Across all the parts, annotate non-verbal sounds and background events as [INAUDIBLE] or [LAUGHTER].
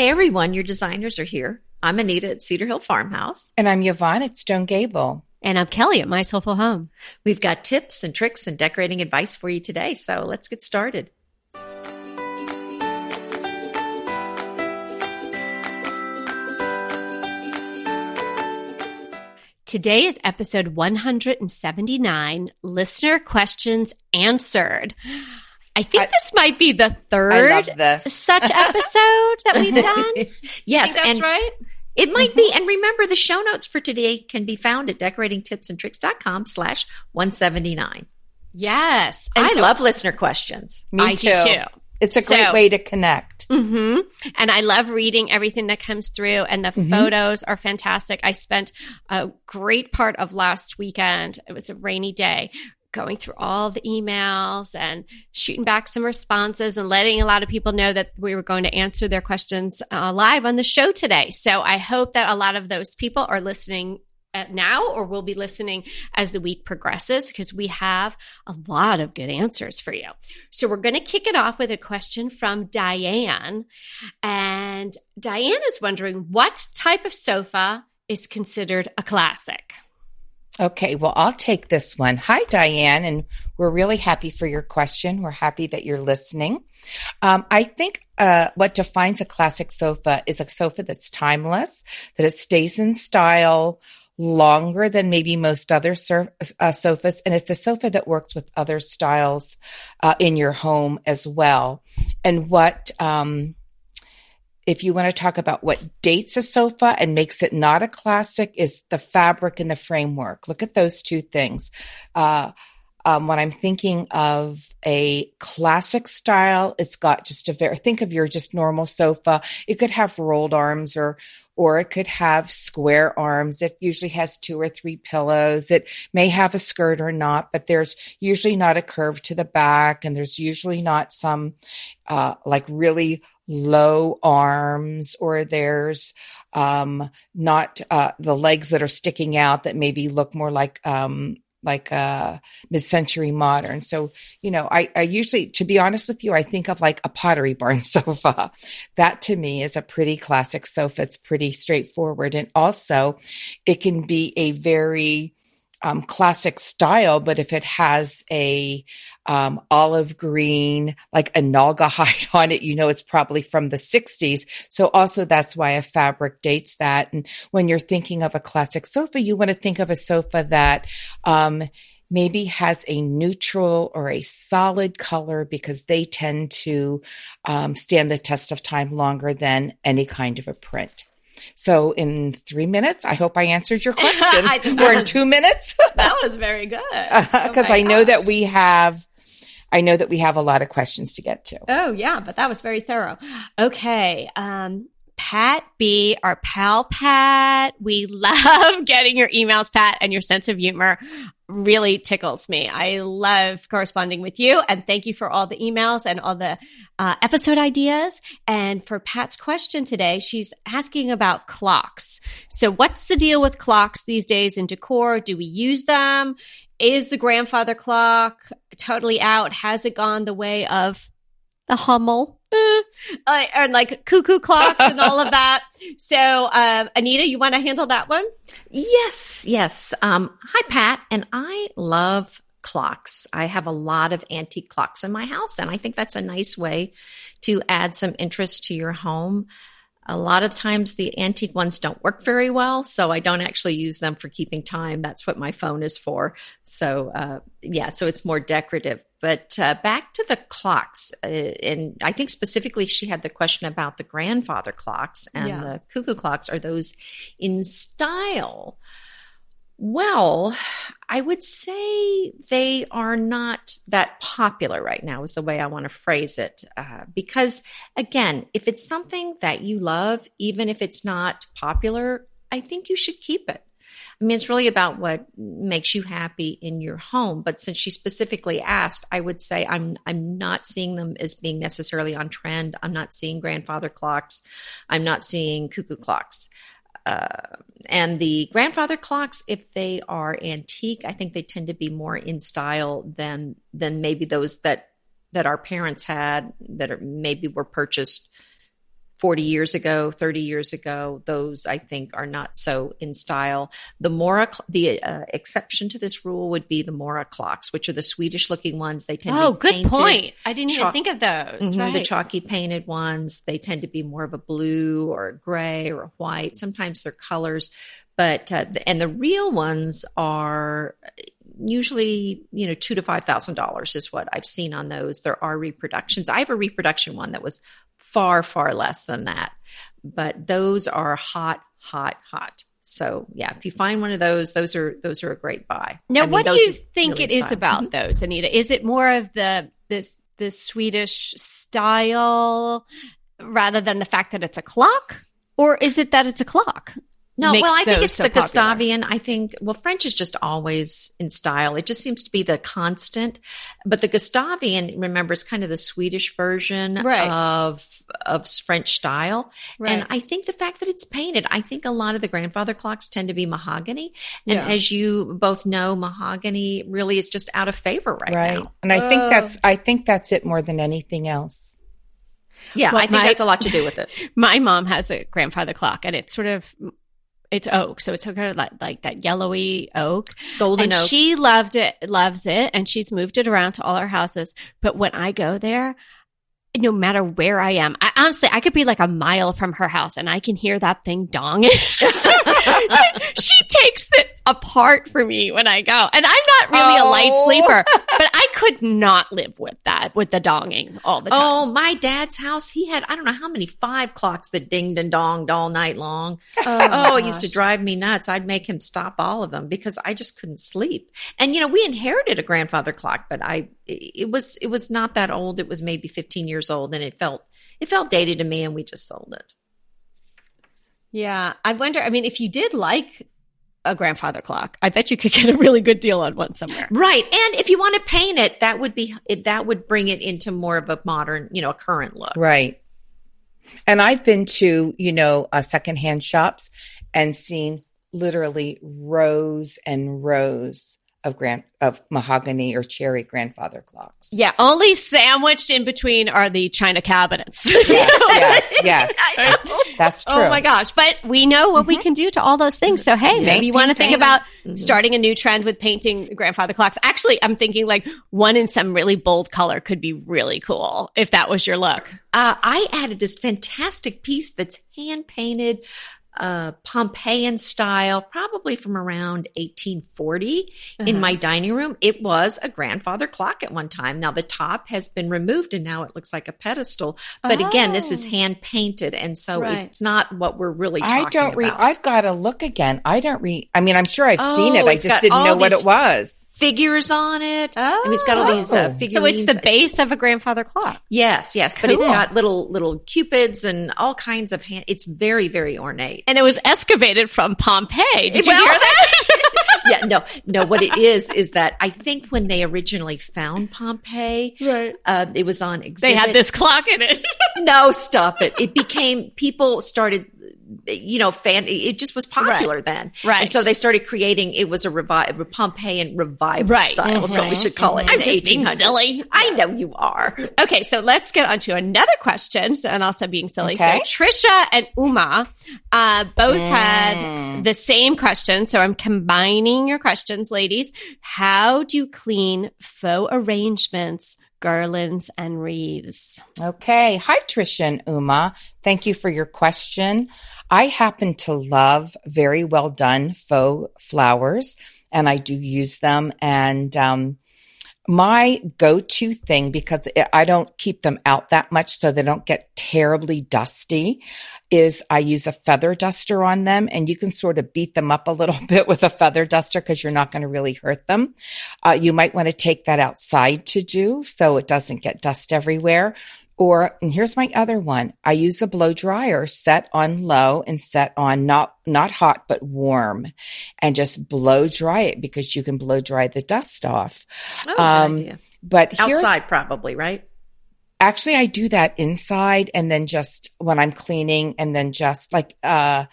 Hey everyone, your designers are here. I'm Anita at Cedar Hill Farmhouse. And I'm Yvonne at Stone Gable. And I'm Kelly at My Soulful Home. We've got tips and tricks and decorating advice for you today, so let's get started. Today is episode 179 Listener Questions Answered. I think I, this might be the third such [LAUGHS] episode that we've done. yes, that's and right. It might mm-hmm. be. And remember, the show notes for today can be found at decoratingtipsandtricks.com slash 179. Yes. And I so, love listener questions. Me I too. too. It's a great so, way to connect. Mm-hmm. And I love reading everything that comes through, and the mm-hmm. photos are fantastic. I spent a great part of last weekend, it was a rainy day, going through all the emails and shooting back some responses and letting a lot of people know that we were going to answer their questions uh, live on the show today. So I hope that a lot of those people are listening uh, now or will be listening as the week progresses because we have a lot of good answers for you. So we're going to kick it off with a question from Diane. And Diane is wondering what type of sofa is considered a classic? Okay, well, I'll take this one. Hi, Diane, and we're really happy for your question. We're happy that you're listening. Um, I think uh, what defines a classic sofa is a sofa that's timeless, that it stays in style longer than maybe most other sur- uh, sofas, and it's a sofa that works with other styles uh, in your home as well. And what um, if you want to talk about what dates a sofa and makes it not a classic is the fabric and the framework. Look at those two things. Uh, um, when I'm thinking of a classic style, it's got just a very, think of your just normal sofa. It could have rolled arms or, or it could have square arms. It usually has two or three pillows. It may have a skirt or not, but there's usually not a curve to the back and there's usually not some, uh, like really low arms or there's um, not uh, the legs that are sticking out that maybe look more like um, like uh, mid-century modern. So, you know, I, I usually, to be honest with you, I think of like a pottery barn [LAUGHS] sofa. That to me is a pretty classic sofa. It's pretty straightforward. And also it can be a very um, classic style, but if it has a um, olive green, like a naugahyde on it, you know it's probably from the 60s. So also that's why a fabric dates that. And when you're thinking of a classic sofa, you want to think of a sofa that um, maybe has a neutral or a solid color because they tend to um, stand the test of time longer than any kind of a print. So in three minutes, I hope I answered your [LAUGHS] question. or in two minutes. [LAUGHS] that was very good. Because [LAUGHS] oh I know gosh. that we have I know that we have a lot of questions to get to. Oh, yeah, but that was very thorough. Okay. Um, Pat B, our pal Pat. We love getting your emails, Pat, and your sense of humor really tickles me. I love corresponding with you and thank you for all the emails and all the uh, episode ideas. And for Pat's question today, she's asking about clocks. So, what's the deal with clocks these days in decor? Do we use them? Is the grandfather clock totally out? Has it gone the way of the Hummel? [LAUGHS] Eh, and like cuckoo clocks and all of [LAUGHS] that. So, uh, Anita, you want to handle that one? Yes, yes. Um, hi, Pat. And I love clocks. I have a lot of antique clocks in my house, and I think that's a nice way to add some interest to your home. A lot of times the antique ones don't work very well, so I don't actually use them for keeping time. That's what my phone is for. So, uh, yeah, so it's more decorative. But uh, back to the clocks, uh, and I think specifically she had the question about the grandfather clocks and yeah. the cuckoo clocks. Are those in style? Well, I would say they are not that popular right now, is the way I want to phrase it. Uh, because again, if it's something that you love, even if it's not popular, I think you should keep it. I mean, it's really about what makes you happy in your home. But since she specifically asked, I would say I'm I'm not seeing them as being necessarily on trend. I'm not seeing grandfather clocks. I'm not seeing cuckoo clocks. Uh, and the grandfather clocks, if they are antique, I think they tend to be more in style than than maybe those that that our parents had that are maybe were purchased 40 years ago, 30 years ago, those I think are not so in style. The Mora, the uh, exception to this rule would be the Mora clocks, which are the Swedish looking ones. They tend oh, to be good painted. point. I didn't even think of those. Mhm, Right. The chalky painted ones, they tend to be more of a blue or a gray or a white. Sometimes they're colors, but uh, the- and the real ones are usually you know two to five thousand dollars is what I've seen on those. There are reproductions. I have a reproduction one that was far far less than that, but those are hot, hot, hot. So yeah, if you find one of those, those are those are a great buy. Now, I mean, what do you think really it is about mm-hmm. those, Anita? Is it more of the this the Swedish style rather than the fact that it's a clock, or is it that it's a clock? No, makes well, I think it's so the popular? Gustavian. I think, well, French is just always in style. It just seems to be the constant. But the Gustavian, remember, is kind of the Swedish version Right. of of French style. Right. And I think the fact that it's painted, I think a lot of the grandfather clocks tend to be mahogany. And Yeah. as you both know, mahogany really is just out of favor right, right. now. And I think Oh. that's I think that's it more than anything else. Yeah, Well, I think my- that's a lot to do with it. [LAUGHS] My mom has a grandfather clock, and it's sort of it's oak, so it's kind of like, like that yellowy oak. Golden and oak. she loved it, loves it, and she's moved it around to all our houses. But when I go there, no matter where I am, I honestly I could be like a mile from her house, and I can hear that thing dong. [LAUGHS] she takes it apart for me when I go, and I'm not really a light Oh. sleeper, but I could not live with that with the donging all the oh, time. Oh, my dad's house, he had, I don't know how many, five clocks that dinged and donged all night long. Oh, oh it used to drive me nuts. I'd make him stop all of them because I just couldn't sleep. And you know, we inherited a grandfather clock, but I it was it was not that old. It was maybe 15 years old and it felt it felt dated to me and we just sold it. Yeah, I wonder. I mean, if you did like a grandfather clock, I bet you could get a really good deal on one somewhere. Right. And if you want to paint it, that would be it, that would bring it into more of a modern, you know, a current look. Right. And I've been to, you know, uh, secondhand shops and seen literally rows and rows of grand of mahogany or cherry grandfather clocks. Yeah, only sandwiched in between are the china cabinets. yes, [LAUGHS] yes. I know. That's true. Oh my gosh. But we know what we can do to all those things. So, hey, maybe you want to think Paint about Mhm. starting a new trend with painting grandfather clocks. Actually, I'm thinking like one in some really bold color could be really cool if that was your look. Uh, I added this fantastic piece that's hand painted, uh, Pompeian style, probably from around 1840 in my dining room. It was a grandfather clock at one time. Now the top has been removed and now it looks like a pedestal. But again, this is Oh. hand painted. And so Right. it's not what we're really talking I don't read. about. I've got to look again. I don't read. I mean, I'm sure I've seen it. Oh, I just didn't all know what it was. Figures on it. I mean, it's got all these uh, Oh. figurines. So it's the base of a grandfather clock. Yes, yes, but it's got little little cupids and all kinds of hand. It's very very ornate. And it was excavated from Pompeii. Did you hear that? [LAUGHS] [LAUGHS] yeah, no, no. What it is is that I think when they originally found Pompeii, right. uh, it was on exhibit. They had this clock in it. [LAUGHS] No, stop it. It became people started. You know, fan. It just was popular then, Right. And so they started creating. It was a revive, a Pompeian revival Right. style. Is what we Mhm. should call it. I'm in just being 1800s. silly. I know you are. Okay, so let's get on to another question and also being silly. Okay. So Trisha and Uma uh, both Mm. had the same question. So I'm combining your questions, ladies. How do you clean faux arrangements, garlands, and wreaths? Okay. Hi, Trisha and Uma. Thank you for your question. I happen to love very well done faux flowers, and I do use them. And um, my go to thing, because I don't keep them out that much so they don't get terribly dusty, is I use a feather duster on them, and you can sort of beat them up a little [LAUGHS] bit with a feather duster because you're not going to really hurt them. Uh, you might want to take that outside to do so it doesn't get dust everywhere. Or, and here's my other one. I use a blow dryer set on low and set on not, not hot, but warm and just blow dry it because you can blow dry the dust off. Oh, Um, idea. But here's, outside probably right. actually I do that inside and then just when I'm cleaning and then just like, uh,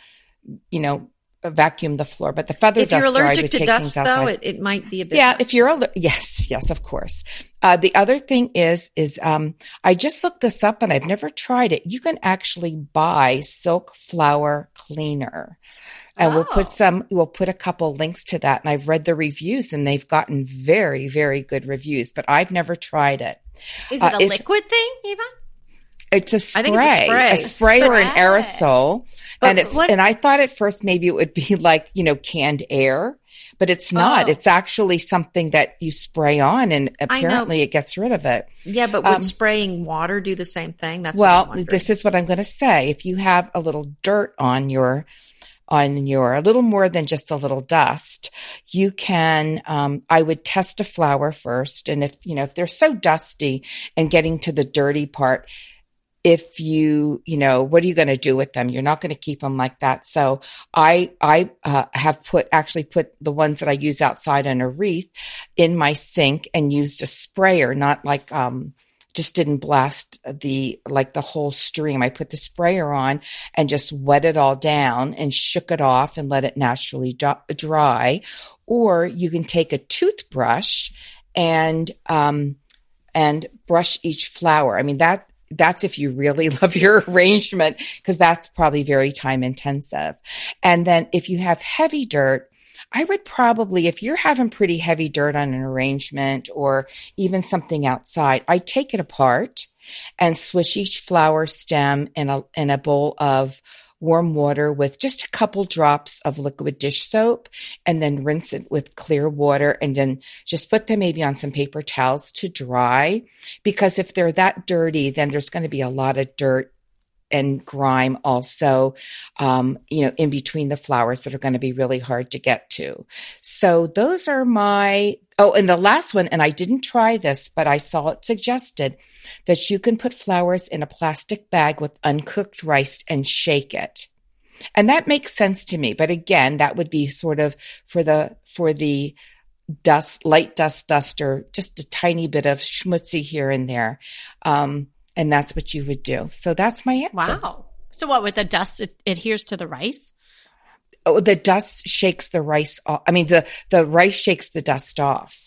you know, vacuum the floor. But the feather dust. if you're allergic to dust, though, it, it might be a bit. Yeah, much. if you're aller- yes, yes, of course. Uh, the other thing is, is um, I just looked this up and I've never tried it. You can actually buy silk flower cleaner, and we'll Oh. put some. We'll put a couple links to that. And I've read the reviews, and they've gotten very, very good reviews. But I've never tried it. Is Uh, it a if- liquid thing, Eva? It's a spray, I think it's a spray. a spray or an aerosol, But and it's what- and I thought at first maybe it would be [LAUGHS] like you know canned air, but it's not. Oh. It's actually something that you spray on, and apparently it gets rid of it. yeah, but would um, spraying water do the same thing? That's well, this is what I'm going to say. If you have a little dirt on your on your a little more than just a little dust, you can. Um, I would test a flower first, and if you know if they're so dusty and getting to the dirty part, if you you know what are you going to do with them? You're not going to keep them like that. So I I uh, have put actually put the ones that I use outside in a wreath in my sink and used a sprayer, not like um just didn't blast the like the whole stream. I put the sprayer on and just wet it all down and shook it off and let it naturally dry. Or you can take a toothbrush and um and brush each flower. I mean that that's if you really [LAUGHS] love your arrangement because that's probably very time intensive. And then if you have heavy dirt, I would probably, if you're having pretty heavy dirt on an arrangement or even something outside, I take it apart and swish each flower stem in a in a bowl of warm water with just a couple drops of liquid dish soap and then rinse it with clear water and then just put them maybe on some paper towels to dry. Because if they're that dirty then there's going to be a lot of dirt and grime also um, you know in between the flowers that are going to be really hard to get to. So those are my oh and the last one and i didn't try this but i saw it suggested that you can put flowers in a plastic bag with uncooked rice and shake it and that makes sense to me but again that would be sort of for the for the dust light dust duster just a tiny bit of schmutzy here and there um, and that's what you would do so that's my answer Wow. So what with the dust it adheres to the rice? Oh, the dust shakes the rice off i mean the the rice shakes the dust off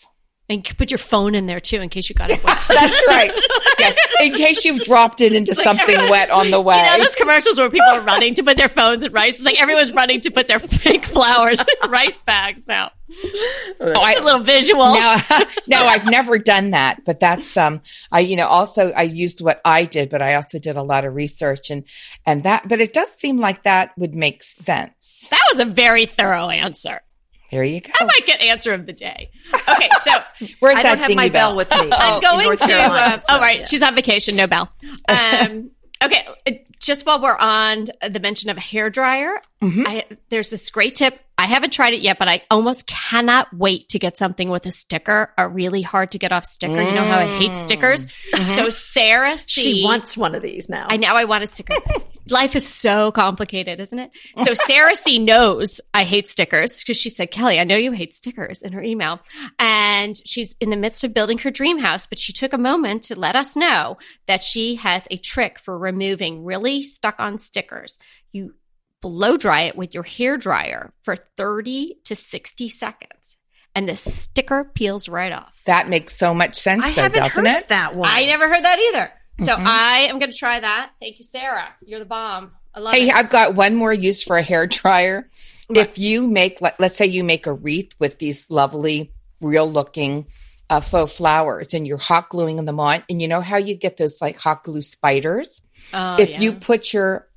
And you put your phone in there too in case you got it wet. [LAUGHS] that's right yes in case you've dropped it into [LAUGHS] something wet on the way [LAUGHS] You know those commercials where people are running to put their phones in rice? It's like everyone's running to put their fake flowers in rice bags now. Oh, I- a little visual. no, no, I've never done that, but that's um, I you know also I used what I did, but I also did a lot of research and and that, but it does seem like that would make sense. That was a very thorough answer. There you go. I might get answer of the day. Okay, so [LAUGHS] Where's I that don't have my bell? bell with me. [LAUGHS] I'm going to. Carolina, Uh, so, oh, right. yeah. She's on vacation. No bell. [LAUGHS] Um, okay. uh, Just while we're on the mention of a hair dryer, Mhm. I, there's this great tip. I haven't tried it yet, but I almost cannot wait to get something with a sticker, a really hard to get off sticker. You know how I hate stickers. So Sarah C. She wants one of these now. I now I want a sticker. [LAUGHS] Life is so complicated, isn't it? So Sarah C knows I hate stickers because she said, Kelly, I know you hate stickers in her email. And she's in the midst of building her dream house, but she took a moment to let us know that she has a trick for removing really stuck on stickers. You blow dry it with your hair dryer for 30 to 60 seconds. And the sticker peels right off. That makes so much sense, I though, haven't doesn't heard it? that one. I never heard that either. So Mhm. I am going to try that. Thank you, Sarah. You're the bomb. I love Hey, it. I've got one more use for a hair dryer. If you make, let, let's say you make a wreath with these lovely, real looking uh, faux flowers and you're hot gluing them on, and you know how you get those like hot glue spiders? Oh, if yeah. you put your,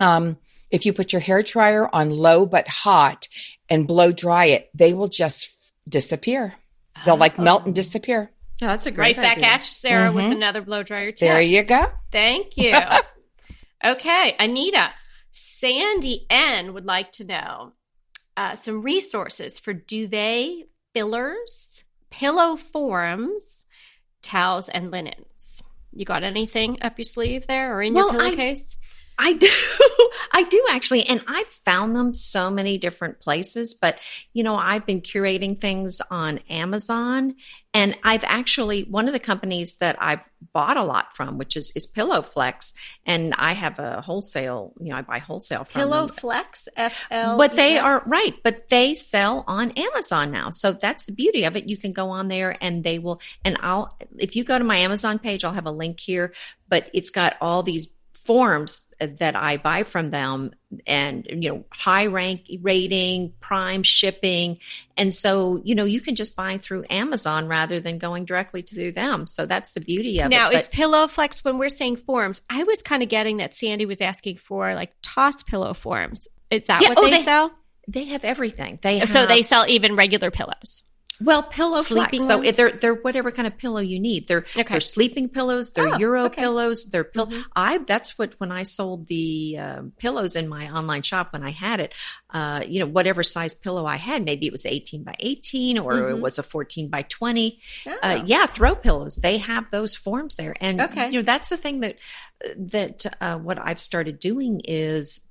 um, if you put your hair dryer on low but hot and blow dry it, they will just disappear. They'll like melt and disappear. Yeah, that's a great right great back at you, Sarah, with Mhm. another blow dryer tip. There you go. Thank you. [LAUGHS] okay, Anita. Sandy N would like to know uh, some resources for duvet fillers, pillow forms, towels, and linens. You got anything up your sleeve there or in Well, your I- pillowcase? I do. [LAUGHS] I do actually. And I've found them so many different places, but you know, I've been curating things on Amazon and I've actually, one of the companies that I've bought a lot from, which is, is Pillowflex. And I have a wholesale, you know, I buy wholesale from Pillow them. Flex, F L. But they are right, but they sell on Amazon now. So that's the beauty of it. You can go on there and they will, and I'll, if you go to my Amazon page, I'll have a link here, but it's got all these forms that I buy from them and, you know, high rank rating, prime shipping. And so, you know, you can just buy through Amazon rather than going directly to them. So that's the beauty of it. now, it. is Pillowflex, when we're saying forms, I was kind of getting that Sandy was asking for like toss pillow forms. Is that Yeah, what oh, they, they- sell? they have everything. They have, So they sell even regular pillows. Well, pillow Sleeping flex. So ones? they're they're whatever kind of pillow you need. They're Okay. they're sleeping pillows. They're Oh, Euro okay. pillows. They're pill. Mhm. I that's what when I sold the um, pillows in my online shop when I had it. Uh, you know, whatever size pillow I had, maybe it was eighteen by eighteen or it Mhm. was a fourteen by twenty. Oh. Uh, yeah, throw pillows. They have those forms there, and Okay. you know that's the thing that that uh, what I've started doing is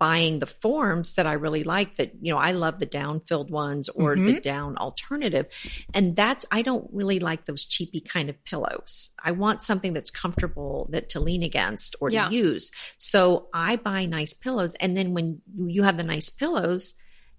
buying the forms that I really like. That you know I love the down filled ones or the down alternative, and that's I don't really like those cheapy kind of pillows. I want something that's comfortable that to lean against or Yeah. to use. So I buy nice pillows, and then when you have the nice pillows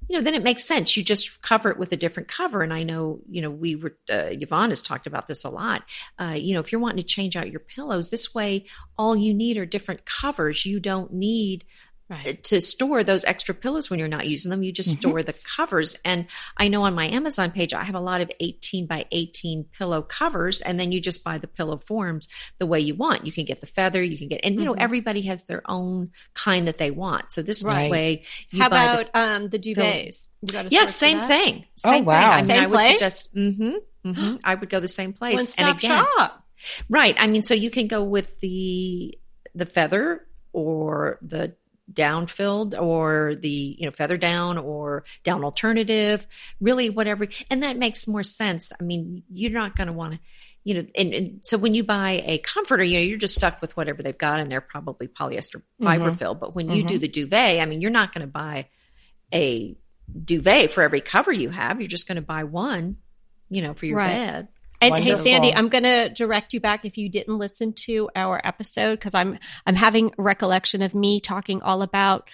you know, then it makes sense. You just cover it with a different cover. And I know, you know, we were, uh, Yvonne has talked about this a lot. Uh, you know, if you're wanting to change out your pillows, this way, all you need are different covers. You don't need Right. to store those extra pillows when you're not using them. You just store the covers. And I know on my Amazon page, I have a lot of 18 by 18 pillow covers. And then you just buy the pillow forms the way you want. You can get the feather, you can get, and you know, Mhm. everybody has their own kind that they want. So this Right. Is the way, you How buy the about um, the duvets? You got a yeah, source for same thing. Oh, Same wow. thing. I mean, Same I would place? suggest. Mm-hmm, mm-hmm, [GASPS] I would go the same place. One stop and again, shop. right? I mean, so you can go with the the feather or the down filled or the you know feather down or down alternative really whatever. And that makes more sense. I mean you're not going to want to you know and, and so when you buy a comforter you know you're just stuck with whatever they've got and they're probably polyester mm-hmm. fiber filled but when you do mm-hmm. the duvet i mean you're not going to buy a duvet for every cover you have. You're just going to buy one you know for your Right. bed And hey, Sandy, I'm going to direct you back if you didn't listen to our episode because I'm I'm having recollection of me talking all about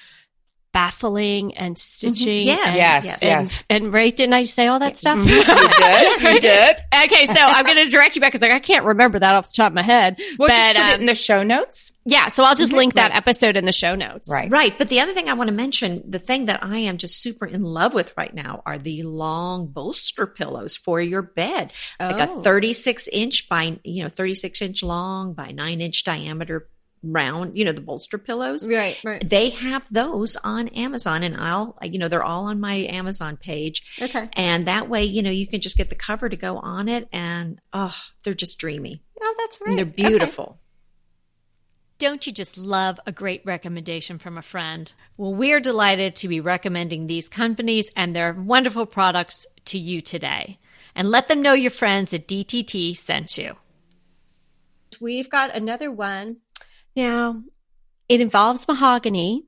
baffling and stitching. Yes, and, Yes, yes. yes. And, and right, didn't I say all that stuff? You did. [LAUGHS] You did. okay, so I'm going to direct you back because like, I can't remember that off the top of my head. We'll but just put um, it in the show notes. yeah, so I'll just Mhm. link that Right. episode in the show notes. Right. Right. But the other thing I want to mention, the thing that I am just super in love with right now are the long bolster pillows for your bed. Like Oh. a 36 inch by, you know, 36 inch long by nine inch diameter round, you know, the bolster pillows. Right, right. They have those on Amazon and I'll, you know, they're all on my Amazon page. Okay. And that way, you know, you can just get the cover to go on it and, oh, they're just dreamy. Oh, that's right. And they're Okay. beautiful. Don't you just love a great recommendation from a friend? Well, we're delighted to be recommending these companies and their wonderful products to you today. And let them know your friends at DTT sent you. We've got another one. Now, it involves mahogany.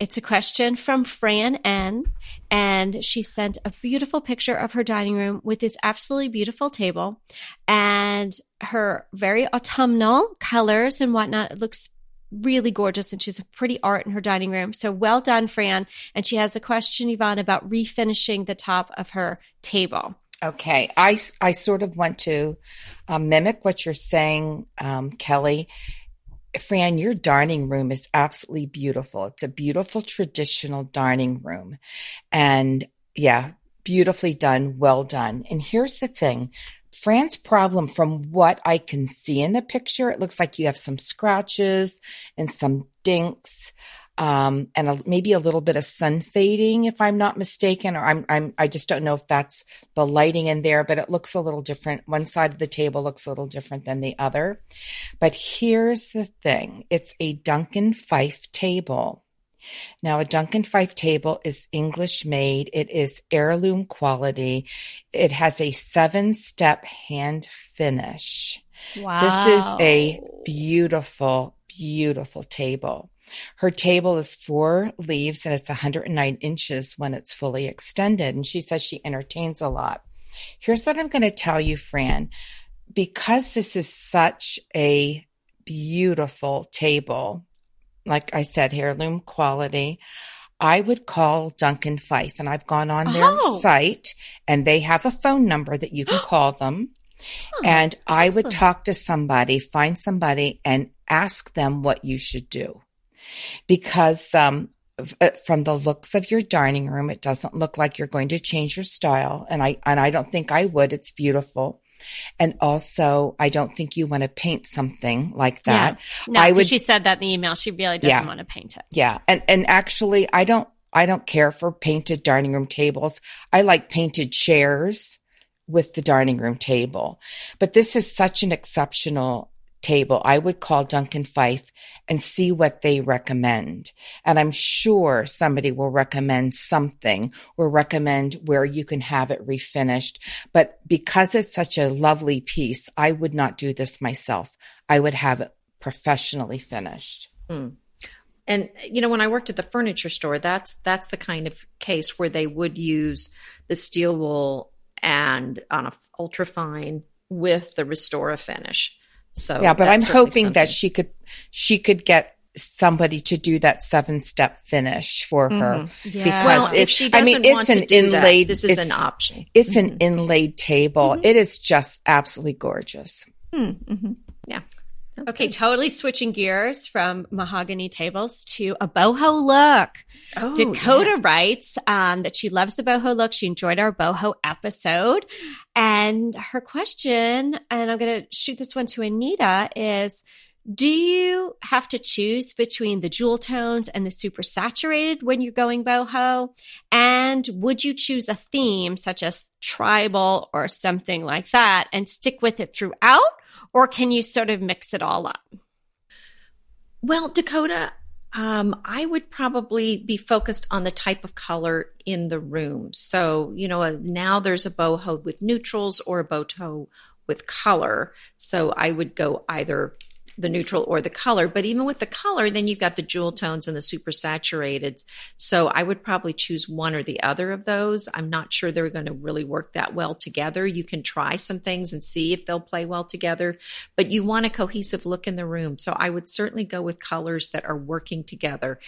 It's a question from Fran N. And she sent a beautiful picture of her dining room with this absolutely beautiful table and her very autumnal colors and whatnot. It looks really gorgeous and she's a pretty art in her dining room. So well done, Fran. And she has a question, Yvonne, about refinishing the top of her table. Okay, I, I sort of want to um, mimic what you're saying, um, Kelly. Fran, your dining room is absolutely beautiful. It's a beautiful traditional dining room. And yeah, beautifully done. Well done. And here's the thing. Fran's problem, from what I can see in the picture, it looks like you have some scratches and some dinks um, and a, maybe a little bit of sun fading, if I'm not mistaken, or I'm, I'm, I just don't know if that's the lighting in there, but it looks a little different. One side of the table looks a little different than the other. But here's the thing. It's a Duncan Fife table. Now, a Duncan Fife table is English made. It is heirloom quality. It has a seven step hand finish. Wow. This is a beautiful, beautiful table. Her table is four leaves and it's 109 inches when it's fully extended. And she says she entertains a lot. Here's what I'm going to tell you, Fran. Because this is such a beautiful table, like I said, heirloom quality, I would call Duncan Fife And I've gone on their Oh. site and they have a phone number that you can [GASPS] call them. and I would talk to somebody, find somebody and ask them what you should do. Because, um, uh, from the looks of your dining room, it doesn't look like you're going to change your style. And I, and I don't think I would. It's beautiful. And also, I don't think you want to paint something like that. No, I would- she said that in the email. She really doesn't Yeah. want to paint it. Yeah. And, and actually, I don't, I don't care for painted dining room tables. I like painted chairs with the dining room table. But this is such an exceptional table. I would call Duncan Fife and see what they recommend. And I'm sure somebody will recommend something or recommend where you can have it refinished. But because it's such a lovely piece, I would not do this myself. I would have it professionally finished. Hmm. And you know, when I worked at the furniture store, that's that's the kind of case where they would use the steel wool and on a ultra fine with the Restor-A-Finish. So yeah, but I'm certainly hoping that she could she could get somebody to do that seven step finish for her. Yeah. Because well, if she doesn't mean, want it's to an do inlaid- that, this is an it's- option. It's an inlaid table. Mm-hmm. It is just absolutely gorgeous. Mm-hmm. Yeah. That's Okay, good. totally switching gears from mahogany tables to a boho look. Oh, Dakota yeah. writes um, that she loves the boho look. She enjoyed our boho episode. And her question, and I'm going to shoot this one to Anita, is Do you have to choose between the jewel tones and the super saturated when you're going boho? And would you choose a theme such as tribal or something like that and stick with it throughout? Or can you sort of mix it all up? Well, Dakota, um, I would probably be focused on the type of color in the room. So, you know, uh, now there's a boho with neutrals or a boho with color. So I would go either the neutral or the color. But even with the color, then you've got the jewel tones and the super saturated. So I would probably choose one or the other of those. I'm not sure they're going to really work that well together. You can try some things and see if they'll play well together, but you want a cohesive look in the room. So I would certainly go with colors that are working together.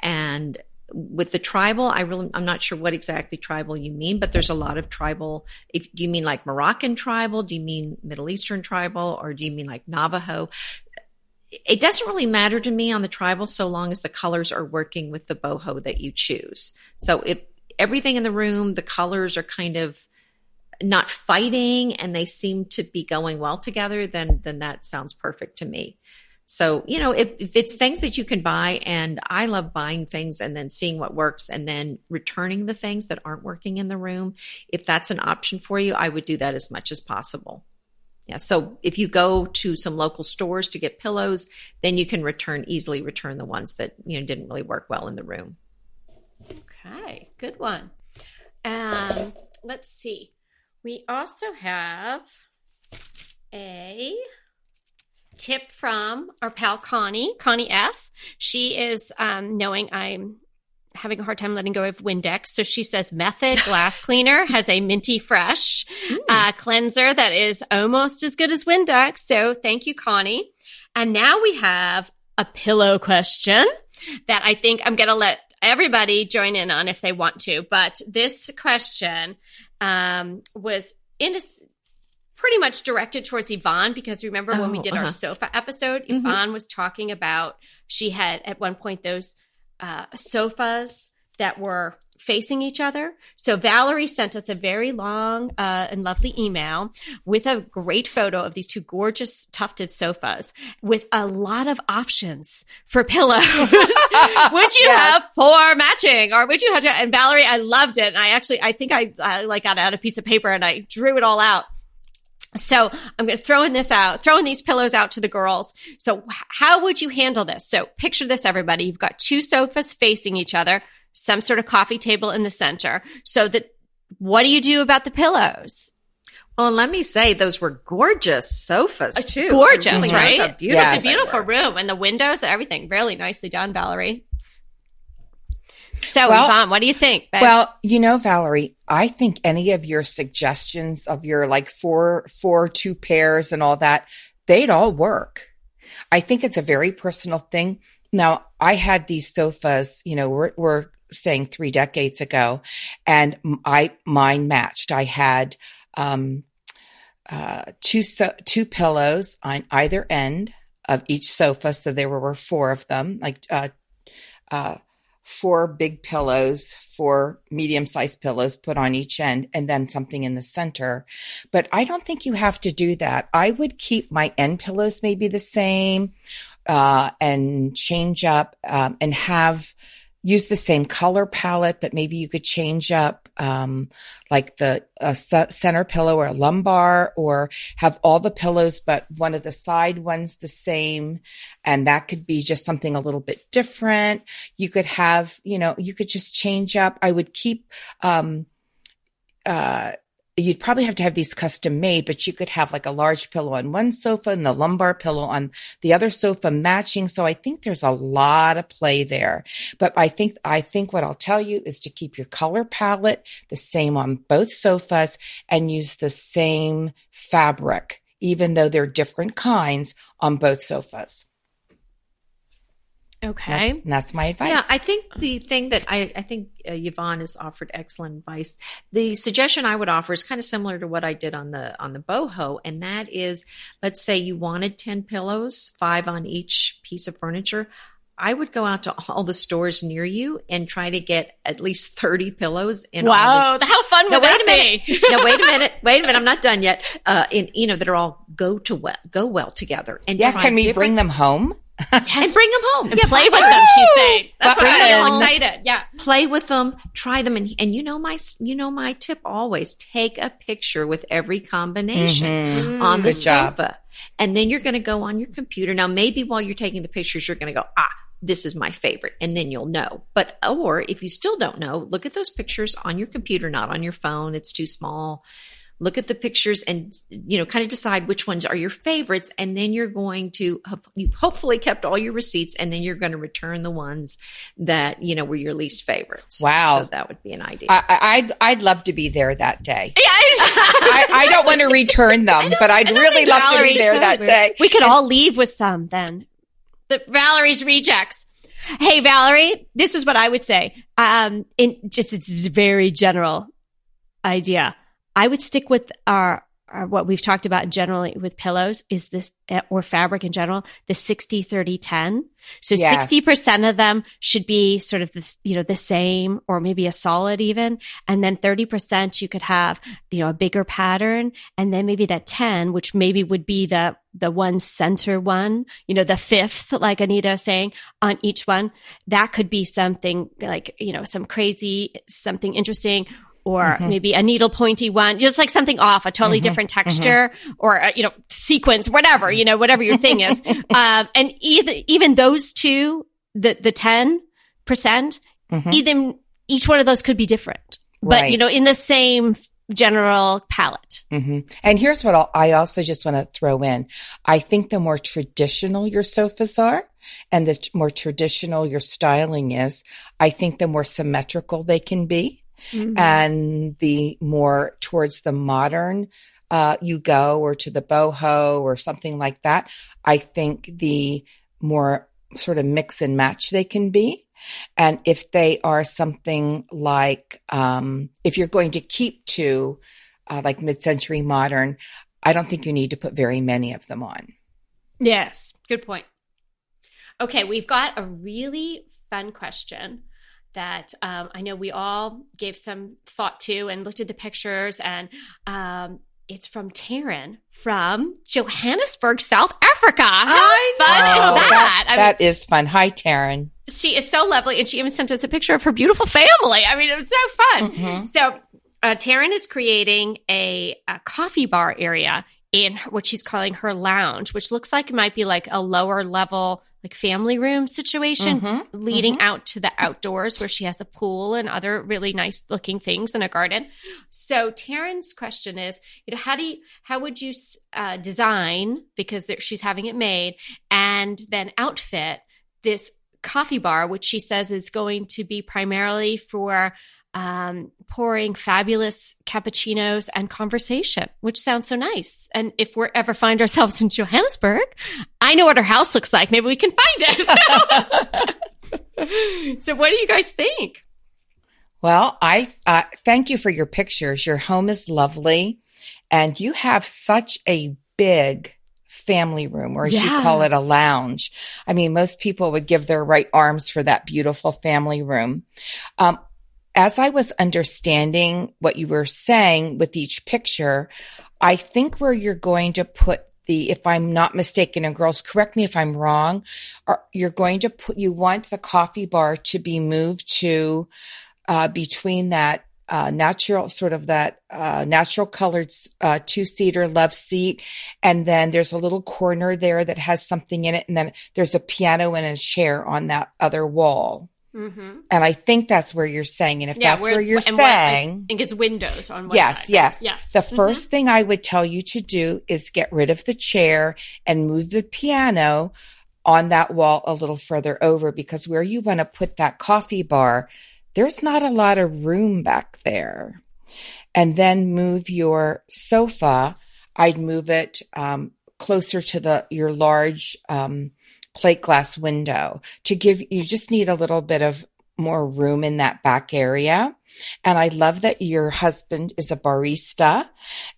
And with the tribal, I really, I'm not sure what exactly tribal you mean, but there's a lot of tribal. If do you mean like Moroccan tribal? Do you mean Middle Eastern tribal, or do you mean like Navajo? It doesn't really matter to me on the tribal so long as the colors are working with the boho that you choose. So if everything in the room, the colors are kind of not fighting and they seem to be going well together, then then that sounds perfect to me. So, you know, if, if it's things that you can buy, and I love buying things and then seeing what works and then returning the things that aren't working in the room, if that's an option for you, I would do that as much as possible. Yeah. So if you go to some local stores to get pillows, then you can return easily return the ones that, you know, didn't really work well in the room. Okay, good one. Um, let's see. We also have a tip from our pal Connie, Connie F. She is um, knowing I'm having a hard time letting go of Windex. So she says Method Glass [LAUGHS] Cleaner has a minty fresh uh, cleanser that is almost as good as Windex. So thank you, Connie. And now we have a pillow question that I think I'm going to let everybody join in on if they want to. But this question um, was in a, pretty much directed towards Yvonne because remember when we Oh, did our uh-huh. sofa episode, Mhm. Yvonne was talking about she had at one point those uh, sofas that were facing each other. So Valerie sent us a very long uh, and lovely email with a great photo of these two gorgeous tufted sofas with a lot of options for pillows. [LAUGHS] would you Yes. have four matching or would you have to? And Valerie, I loved it. And I actually, I think I, I like got out a piece of paper and I drew it all out. So I'm going to throwing this out, throwing these pillows out to the girls. So how would you handle this? So picture this, everybody. You've got two sofas facing each other, some sort of coffee table in the center. So that what do you do about the pillows? Well, let me say, those were gorgeous sofas It's too. gorgeous, really right? beautiful, Yes. It's a beautiful room and the windows, everything really nicely done, Valerie. So, Well- Yvonne, what do you think? babe? Well, you know, Valerie, I think any of your suggestions of your like four, four, two pairs and all that, they'd all work. I think it's a very personal thing. Now, I had these sofas, you know, we're, we're saying three decades ago, and I mine matched. I had um, uh, two so, two pillows on either end of each sofa, so there were four of them, like uh, uh, four big pillows, four medium sized pillows put on each end, and then something in the center. But I don't think you have to do that. I would keep my end pillows maybe the same uh, and change up um, and have use the same color palette, but maybe you could change up um, like the center pillow or a lumbar, or have all the pillows, but one of the side ones the same, and that could be just something a little bit different. You could have, you know, you could just change up. I would keep. Um, uh, you'd probably have to have these custom made, but you could have like a large pillow on one sofa and the lumbar pillow on the other sofa matching. So I think there's a lot of play there. But I think, I think what I'll tell you is to keep your color palette the same on both sofas and use the same fabric, even though they're different kinds on both sofas. Okay. That's, that's my advice. Yeah, I think the thing that I, I think uh, Yvonne has offered excellent advice. The suggestion I would offer is kind of similar to what I did on the on the boho, and that is, let's say you wanted ten pillows, five on each piece of furniture. I would go out to all the stores near you and try to get at least thirty pillows in all Wow, this. how fun No, would wait that a minute. be? [LAUGHS] no, wait a minute. Wait a minute. I'm not done yet. Uh, in you know that are all go to well, go well together. And yeah. try Can we different- bring them home? And bring them home and Yeah, play with them them, she's saying. That's Bring why I'm them all home. excited. Yeah. play with them, try them, and and you know my you know my tip always take a picture with every combination Mhm. on the Good job. sofa, and then you're going to go on your computer. Now maybe while you're taking the pictures, you're going to go ah. This is my favorite, and then you'll know. But, or if you still don't know, look at those pictures on your computer, not on your phone. It's too small. Look at the pictures and, you know, kind of decide which ones are your favorites. And then you're going to, you've hopefully kept all your receipts, and then you're going to return the ones that, you know, were your least favorites. Wow. So that would be an idea. I, I- I'd, I'd love to be there that day. Yeah. I, I don't want to return [LAUGHS] them, but I'd really think love to be there so that weird. day. We could all leave with some then. The Valerie's rejects. Hey Valerie, this is what I would say. Um, in just it's very general idea. I would stick with our, our what we've talked about generally with pillows is this eh, or fabric in general, the 60 30 10. So Yes. 60% of them should be sort of this, you know, the same or maybe a solid even. And then 30% you could have, you know, a bigger pattern. And then maybe that 10, which maybe would be the, the one center one, you know, the fifth, like Anita was saying on each one, that could be something like, you know, some crazy, something interesting or Mhm. maybe a needle pointy one, just like something off, a totally Mhm. different texture or, uh, you know, sequence, whatever, you know, whatever your thing is. [LAUGHS] um, and either, even those two, the, the 10%, Mhm. even each one of those could be different, but Right. you know, in the same general palette. hmm And here's what I'll, I also just want to throw in. I think the more traditional your sofas are and the more traditional your styling is, I think the more symmetrical they can be. And the more towards the modern uh, you go or to the boho or something like that, I think the more sort of mix and match they can be. And if they are something like, um, if you're going to keep to uh, like mid century modern, I don't think you need to put very many of them on. Yes, good point. Okay, we've got a really fun question that um, I know we all gave some thought to and looked at the pictures, and um, it's from Taryn from Johannesburg, South Africa. How I fun know. is Oh, that? I mean, that is fun. Hi, Taryn. she is so lovely, and she even sent us a picture of her beautiful family. I mean, it was so fun. Mhm. So, uh, Taryn is creating a, a coffee bar area in what she's calling her lounge, which looks like it might be like a lower level, like family room situation Mhm, leading out to the outdoors where she has a pool and other really nice looking things and a garden. So Taryn's question is, you know, how do you, how would you uh, design because there, she's having it made and then outfit this coffee bar, which she says is going to be primarily for um, pouring fabulous cappuccinos and conversation, which sounds so nice. And if we ever find ourselves in Johannesburg, I know what her house looks like. Maybe we can find it. [LAUGHS] so, what do you guys think? Well, I uh, thank you for your pictures. Your home is lovely, and you have such a big family room, or as you call it, a lounge. I mean, most people would give their right arms for that beautiful family room. Um, as I was understanding what you were saying with each picture, I think where you're going to put the, if I'm not mistaken, and girls, correct me if I'm wrong, are, you're going to put, you want the coffee bar to be moved to, uh, between that, uh, natural, sort of that, uh, natural colored, uh, two seater love seat. And then there's a little corner there that has something in it. And then there's a piano and a chair on that other wall. Mm-hmm. And I think that's where you're saying. And if that's where, you're and what- saying, I think it's windows on one yes, side. yes, yes. The 1st thing I would tell you to do is get rid of the chair and move the piano on that wall a little further over because where you want to put that coffee bar, there's not a lot of room back there. And then move your sofa. I'd move it um, closer to the your large um, plate glass window to give you just need a little bit of more room in that back area. And I love that your husband is a barista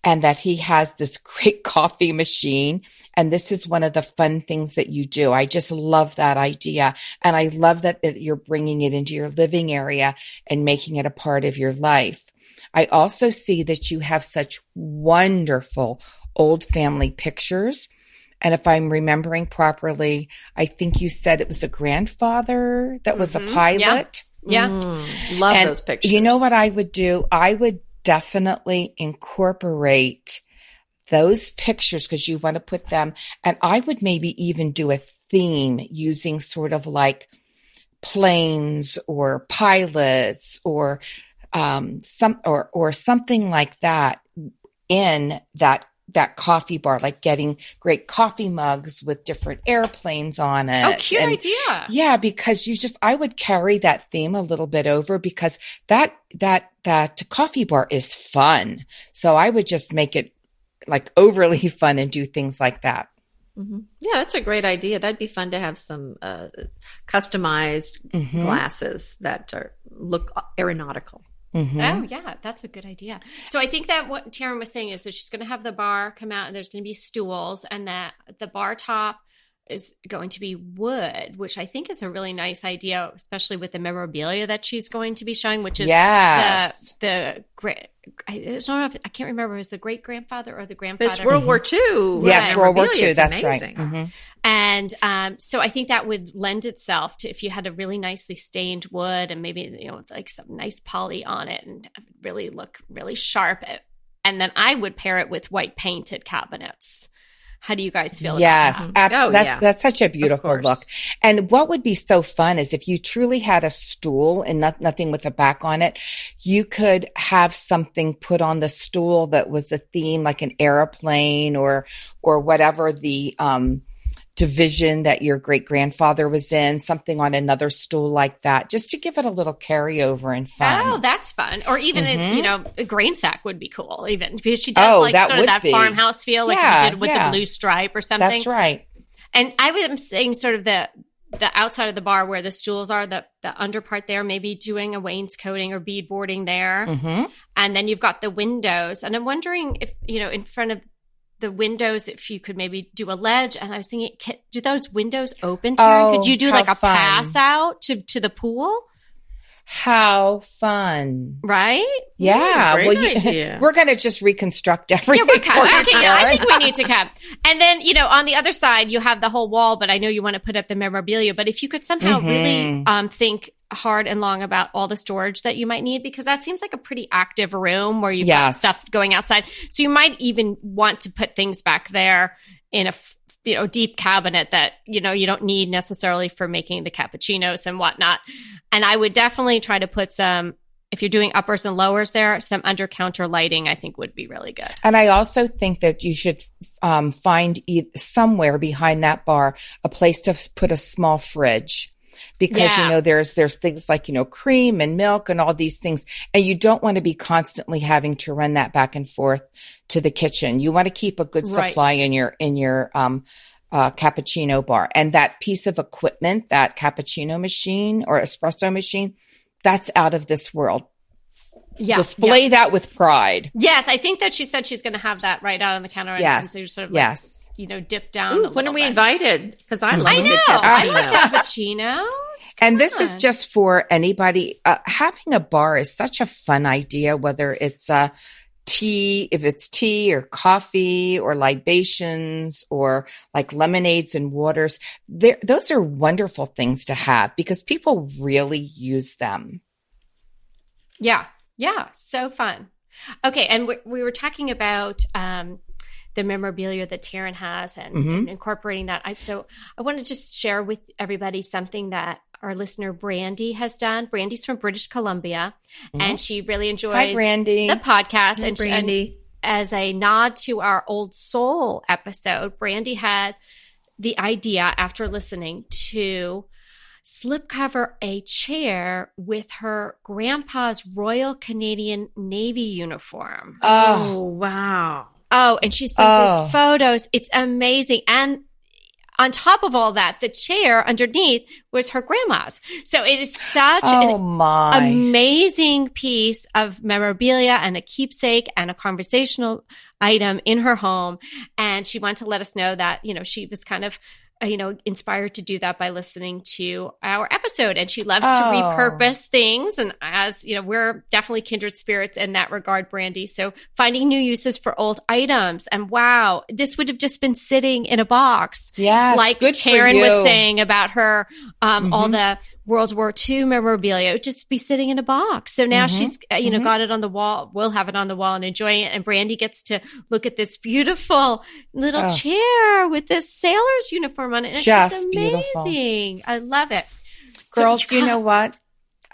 and that he has this [LAUGHS] great coffee machine. And this is one of the fun things that you do. I just love that idea. And I love that you're bringing it into your living area and making it a part of your life. I also see that you have such wonderful old family pictures. And if I'm remembering properly, I think you said it was a grandfather that was Mhm. a pilot. Yeah. Mm, love And those pictures. You know what I would do? I would definitely incorporate those pictures because you want to put them, and I would maybe even do a theme using sort of like planes or pilots or um, some or or something like that in that that coffee bar, like getting great coffee mugs with different airplanes on it. Oh, cute and- idea. yeah, because you just, I would carry that theme a little bit over because that, that, that coffee bar is fun. So I would just make it like [LAUGHS] overly fun and do things like that. hmm Yeah, that's a great idea. That'd be fun to have some uh, customized Mhm. glasses that are, look aeronautical. Mhm. Oh yeah, that's a good idea. So I think that what Taryn was saying is that she's going to have the bar come out and there's going to be stools and that the bar top is going to be wood, which I think is a really nice idea, especially with the memorabilia that she's going to be showing, which is yes. the the great. I don't know if I can't remember. It was the great grandfather or the grandfather? It's World War II. yes, Right. World War memorabilia. II. It's That's amazing. right. Mhm. And um, so I think that would lend itself to if you had a really nicely stained wood and maybe you know with like some nice poly on it and really look really sharp. And then I would pair it with white painted cabinets. How do you guys feel? Yes, about abs- Oh, that's yeah. that's such a beautiful look. And what would be so fun is if you truly had a stool and not, nothing with a back on it, you could have something put on the stool that was the theme, like an airplane or or whatever the um division that your great grandfather was in, something on another stool like that, just to give it a little carryover and fun. Oh, that's fun. Or even in, Mhm. you know, a grain sack would be cool. Even because she does Oh, like that sort of that be. farmhouse feel, like Yeah, you did with yeah. the blue stripe or something. that's right. And I was saying sort of the the outside of the bar where the stools are, the the under part there, maybe doing a wainscoting or beadboarding there. hmm And then you've got the windows. And I'm wondering if, you know, in front of the windows, if you could maybe do a ledge. And I was thinking, can, do those windows open? Taryn? Oh, could you do like a fun. pass out to, to the pool? How fun. Right? Yeah. well, you, [LAUGHS] we're going to just reconstruct Yeah, everything. we're for cut. you, Okay, I think we need to cut. And then, you know, on the other side, you have the whole wall, but I know you want to put up the memorabilia. But if you could somehow really Mhm. um, think hard and long about all the storage that you might need because that seems like a pretty active room where you've Yes. got stuff going outside. So you might even want to put things back there in a you know deep cabinet that you know you don't need necessarily for making the cappuccinos and whatnot. And I would definitely try to put some if you're doing uppers and lowers there, some under counter lighting I think would be really good. And I also think that you should um, find e- somewhere behind that bar a place to put a small fridge. Because Yeah. you know there's there's things like you know cream and milk and all these things, and you don't want to be constantly having to run that back and forth to the kitchen. You want to keep a good Right. supply in your in your um, uh, cappuccino bar, and that piece of equipment, that cappuccino machine or espresso machine, that's out of this world. Yeah. Display that with pride. Yes, I think that she said she's going to have that right out on the counter. and- Yes. and so you sort of like, yes. you know, dip down. Ooh, a when are we bit. invited? Because I love I a good know. I know cappuccino. And this is just for anybody. Uh, having a bar is such a fun idea, whether it's uh, tea, if it's tea or coffee or libations or like lemonades and waters. They're, those are wonderful things to have because people really use them. Yeah. Yeah. So fun. Okay. And we, we were talking about um, the memorabilia that Taryn has and, Mhm. and incorporating that. I, so I want to just share with everybody something that our listener Brandy has done. Brandy's from British Columbia mm-hmm. and she really enjoys Hi, Brandy. the podcast. Hi, and, she- and Brandy. as a nod to our old soul episode, Brandy had the idea after listening to slipcover a chair with her grandpa's Royal Canadian Navy uniform. oh, Oh, wow. Oh, and she sent Oh. these photos. It's amazing. And on top of all that, the chair underneath was her grandma's. So it is such oh an my. amazing piece of memorabilia and a keepsake and a conversational item in her home. And she wanted to let us know that, you know, she was kind of, you know, inspired to do that by listening to our episode. And she loves Oh. to repurpose things. And as, you know, we're definitely kindred spirits in that regard, Brandy. So finding new uses for old items. And wow, this would have just been sitting in a box Yeah. like good Taryn was saying about her, um, all Mhm. the World War II memorabilia, it would just be sitting in a box. So now Mhm. she's, uh, you know, Mhm. got it on the wall. We'll have it on the wall and enjoying it. And Brandy gets to look at this beautiful little Oh. chair with this sailor's uniform on it. And it's Just just beautiful. amazing. I love it. So- Girls, you know what?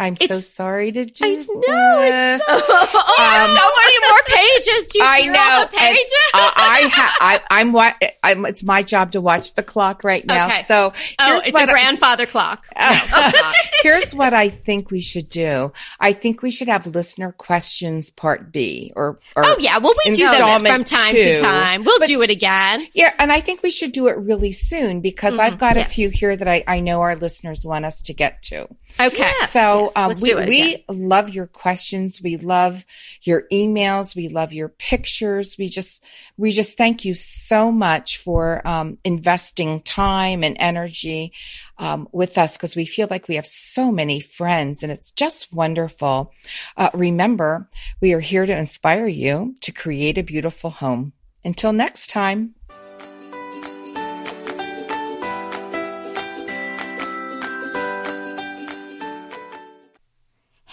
I'm so sorry to do I know, it's this. so, [LAUGHS] oh, Um, so many more pages. Do you I know. the and pages? I, ha- I, I'm what I'm. It's my job to watch the clock right now. Okay. So oh, it's what a I- grandfather clock. [LAUGHS] No, [LAUGHS] it's here's what I think we should do. I think we should have listener questions part B or, or Oh yeah, well we do them from time two. to time. We'll But do it again. Yeah, and I think we should do it really soon because Mm-hmm. I've got yes. a few here that I, I know our listeners want us to get to. Okay. Yes. So um, let's we, we love your questions. We love your emails. We love your pictures. We just we just thank you so much for um, investing time and energy um, with us because we feel like we have so many friends and it's just wonderful. Uh, remember, we are here to inspire you to create a beautiful home. Until next time.